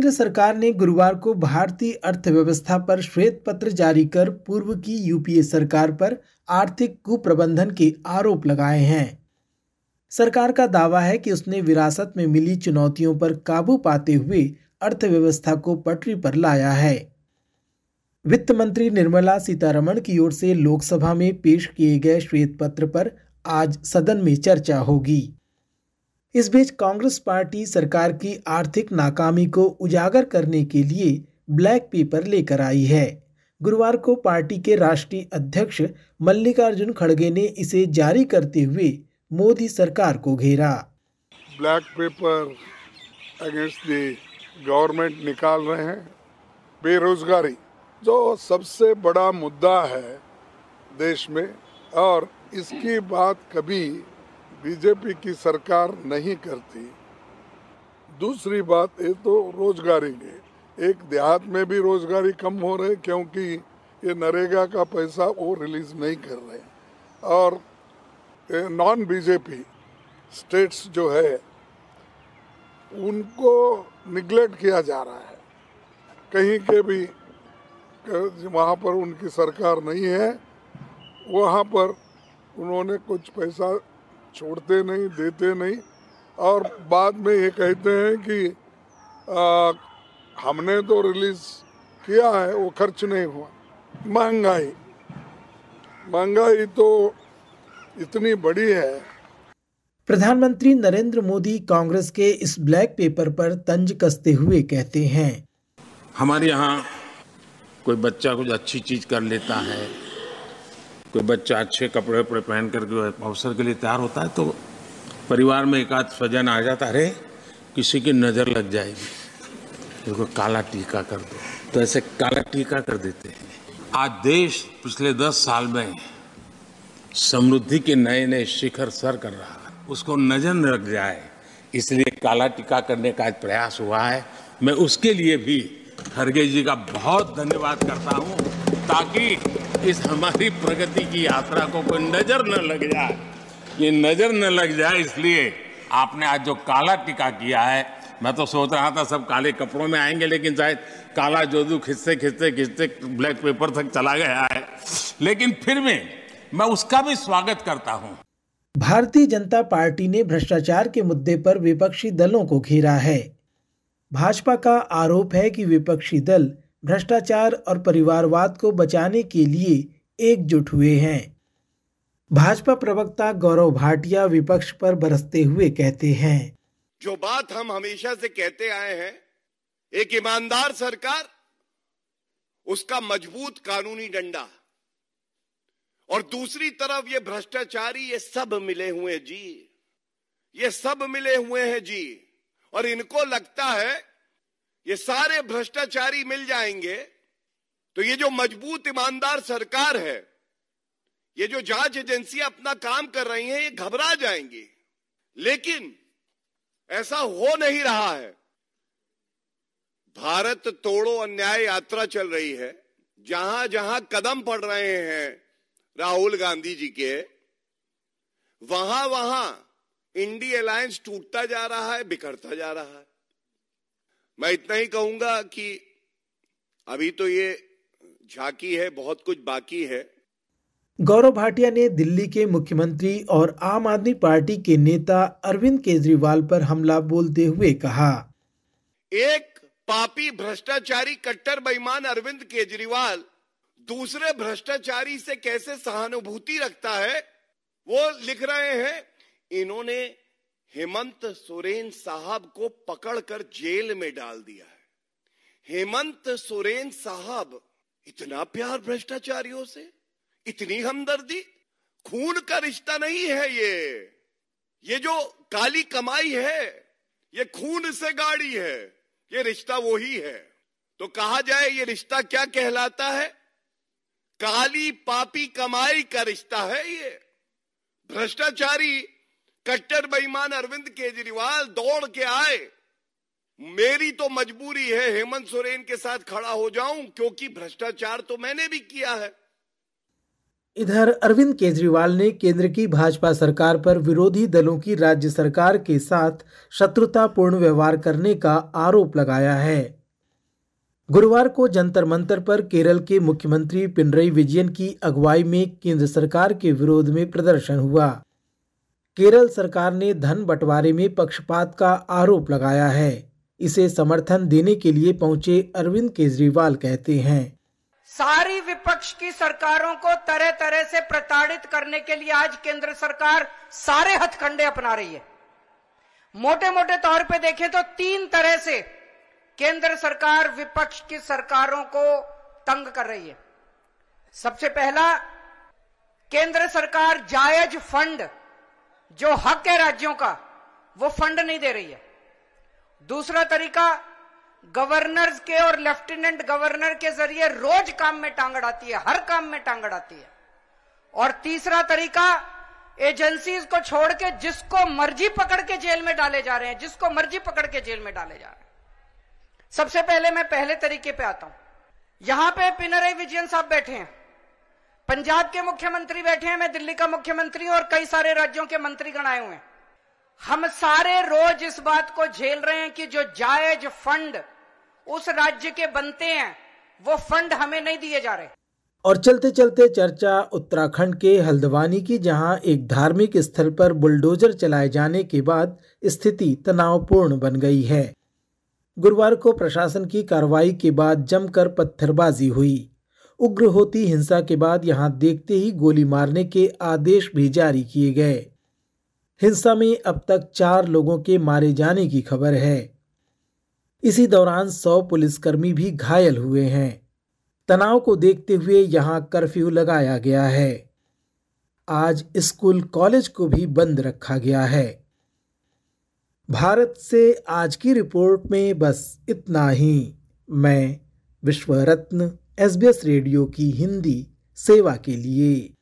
केंद्र सरकार ने गुरुवार को भारतीय अर्थव्यवस्था पर श्वेत पत्र जारी कर पूर्व की यूपीए सरकार पर आर्थिक कुप्रबंधन के आरोप लगाए हैं। सरकार का दावा है कि उसने विरासत में मिली चुनौतियों पर काबू पाते हुए अर्थव्यवस्था को पटरी पर लाया है। वित्त मंत्री निर्मला सीतारमण की ओर से लोकसभा में पेश किए गए श्वेत पत्र पर आज सदन में चर्चा होगी। इस बीच कांग्रेस पार्टी सरकार की आर्थिक नाकामी को उजागर करने के लिए ब्लैक पेपर लेकर आई है। गुरुवार को पार्टी के राष्ट्रीय अध्यक्ष मल्लिकार्जुन खड़गे ने इसे जारी करते हुए मोदी सरकार को घेरा। Black paper against the government निकाल रहे हैं। बेरोजगारी जो सबसे बड़ा मुद्दा है देश में और इसकी बात कभी बीजेपी की सरकार नहीं करती। दूसरी बात, ये तो रोजगारी की एक देहात में भी रोजगारी कम हो रहे क्योंकि ये नरेगा का पैसा वो रिलीज़ नहीं कर रहे और नॉन बीजेपी स्टेट्स जो है, उनको निगलेक्ट किया जा रहा है। कहीं के भी, वहाँ पर उनकी सरकार नहीं है, वहाँ पर उन्होंने कुछ पैसा छोड़ते नहीं देते नहीं। और बाद में ये कहते हैं कि आ, हमने तो रिलीज़ किया है वो खर्च नहीं हुआ। महँगाई। महँगाई तो इतनी बड़ी है। प्रधानमंत्री नरेंद्र मोदी कांग्रेस के इस ब्लैक पेपर पर तंज कसते हुए कहते हैं हमारे यहाँ कोई बच्चा कुछ अच्छी चीज़ कर लेता है कोई बच्चा अच्छे कपड़े वपड़े पहन करके अवसर के लिए तैयार होता है तो परिवार में एक आध स्वजन आ जाता अरे, किसी की नज़र लग जाएगी। देखो काला टीका कर दो। तो ऐसे काला टीका कर देते हैं। आज देश पिछले दस साल में समृद्धि के नए नए शिखर सर कर रहा है। उसको नज़र न लग जाए। इसलिए काला टीका करने का प्रयास हुआ है। मैं उसके लिए भी खरगे जी का बहुत धन्यवाद करता हूँ, ताकि इस हमारी प्रगति की यात्रा को कोई नज़र न लग जाए। ये नज़र न लग जाए इसलिए आपने आज जो काला टीका किया है, मैं तो सोच रहा था सब काले कपड़ों में आएँगे, लेकिन शायद काला जोदू खिंचते खिंचते खिंचते ब्लैक पेपर तक चला गया है। लेकिन फिर भी मैं उसका भी स्वागत करता हूँ। भारतीय जनता पार्टी ने भ्रष्टाचार के मुद्दे पर विपक्षी दलों को घेरा है। भाजपा का आरोप है कि विपक्षी दल भ्रष्टाचार और परिवारवाद को बचाने के लिए एकजुट हुए हैं। भाजपा प्रवक्ता गौरव भाटिया विपक्ष पर बरसते हुए कहते हैं, जो बात हम हमेशा से कहते आए हैं, एक ईमानदार सरकार, उसका मज़बूत कानूनी डंडा। और दूसरी तरफ़ ये भ्रष्टाचारी, ये सब मिले हुए जी। ये सब मिले हुए हैं जी। और इनको लगता है ये सारे भ्रष्टाचारी मिल जाएँगे तो ये जो मज़बूत ईमानदार सरकार है, ये जो जाँच एजेंसियाँ अपना काम कर रही हैं, ये घबरा जाएँगी। लेकिन ऐसा हो नहीं रहा है। भारत तोड़ो अन्याय यात्रा चल रही है। जहाँ जहाँ कदम पड़ रहे हैं राहुल गांधी जी के वहाँ वहाँ इंडी अलायंस टूटता जा रहा है, बिखरता जा रहा है। मैं इतना ही कहूँगा कि अभी तो ये झांकी है बहुत कुछ बाकी है। गौरव भाटिया ने दिल्ली के मुख्यमंत्री और आम आदमी पार्टी के नेता अरविंद केजरीवाल पर हमला बोलते हुए कहा। एक पापी भ्रष्टाचारी कट्टर बेईमान अरविंद केजरीवाल दूसरे भ्रष्टाचारी से कैसे सहानुभूति रखता है वो लिख रहे हैं इन्होंने हेमंत सोरेन साहब को पकड़कर जेल में डाल दिया है। हेमंत सोरेन साहब इतना प्यार भ्रष्टाचारियों से, इतनी हमदर्दी, खून का रिश्ता नहीं है ये। ये जो काली कमाई है, ये खून से गाड़ी है, ये रिश्ता वो ही है। तो कहा जाए ये रिश्ता क्या कहलाता है? काली पापी कमाई का रिश्ता है ये। भ्रष्टाचारी कट्टर बेईमान अरविंद केजरीवाल दौड़ के आए। मेरी तो मजबूरी है हेमंत सोरेन के साथ खड़ा हो जाऊँ, क्योंकि भ्रष्टाचार तो मैंने भी किया है। इधर अरविंद केजरीवाल ने केंद्र की भाजपा सरकार पर विरोधी दलों की राज्य सरकार के साथ शत्रुतापूर्ण व्यवहार करने का आरोप लगाया है। गुरुवार को जंतर मंतर पर केरल के मुख्यमंत्री पिनरई विजयन की अगुवाई में केंद्र सरकार के विरोध में प्रदर्शन हुआ। केरल सरकार ने धन बंटवारे में पक्षपात का आरोप लगाया है। इसे समर्थन देने के लिए पहुँचे अरविंद केजरीवाल कहते हैं। सारी विपक्ष की सरकारों को तरह तरह से प्रताड़ित करने के लिए आज केंद्र सरकार सारे हथकंडे अपना रही है। मोटे मोटे तौर पे देखें तो तीन तरह से केंद्र सरकार विपक्ष की सरकारों को तंग कर रही है। सबसे पहला, केंद्र सरकार जायज़ फंड जो हक है राज्यों का, वो फंड नहीं दे रही है। दूसरा तरीका, गवर्नर्स के और लेफ्टिनेंट गवर्नर के ज़रिए रोज काम में टांग अड़ाती है, हर काम में टांग अड़ाती है। और तीसरा तरीका, एजेंसीज को छोड़ के जिसको मर्ज़ी पकड़ के जेल में डाले जा रहे हैं, जिसको मर्ज़ी पकड़ के जेल में डाले जा रहे हैं। सबसे पहले मैं पहले तरीके पे आता हूँ। यहाँ पे पिनरई विजयन साहब बैठे हैं। पंजाब के मुख्यमंत्री बैठे हैं, मैं दिल्ली का मुख्यमंत्री और कई सारे राज्यों के मंत्रीगण आए हुए हैं। हम सारे रोज इस बात को झेल रहे हैं कि जो जायज़ फंड उस राज्य के बनते हैं, वो फंड हमें नहीं दिए जा रहे। और चलते चलते चर्चा उत्तराखंड के हल्द्वानी की, जहाँ एक धार्मिक स्थल पर बुलडोजर चलाए जाने के बाद स्थिति तनावपूर्ण बन गई है। गुरुवार को प्रशासन की कार्रवाई के बाद जमकर पत्थरबाजी हुई। उग्र होती हिंसा के बाद यहाँ देखते ही गोली मारने के आदेश भी जारी किए गए। हिंसा में अब तक चार लोगों के मारे जाने की खबर है। इसी दौरान सौ पुलिसकर्मी भी घायल हुए हैं। तनाव को देखते हुए यहाँ कर्फ्यू लगाया गया है। आज स्कूल कॉलेज को भी बंद रखा गया है। भारत से आज की रिपोर्ट में बस इतना ही। मैं विश्व रत्न SBS रेडियो की हिंदी सेवा के लिए।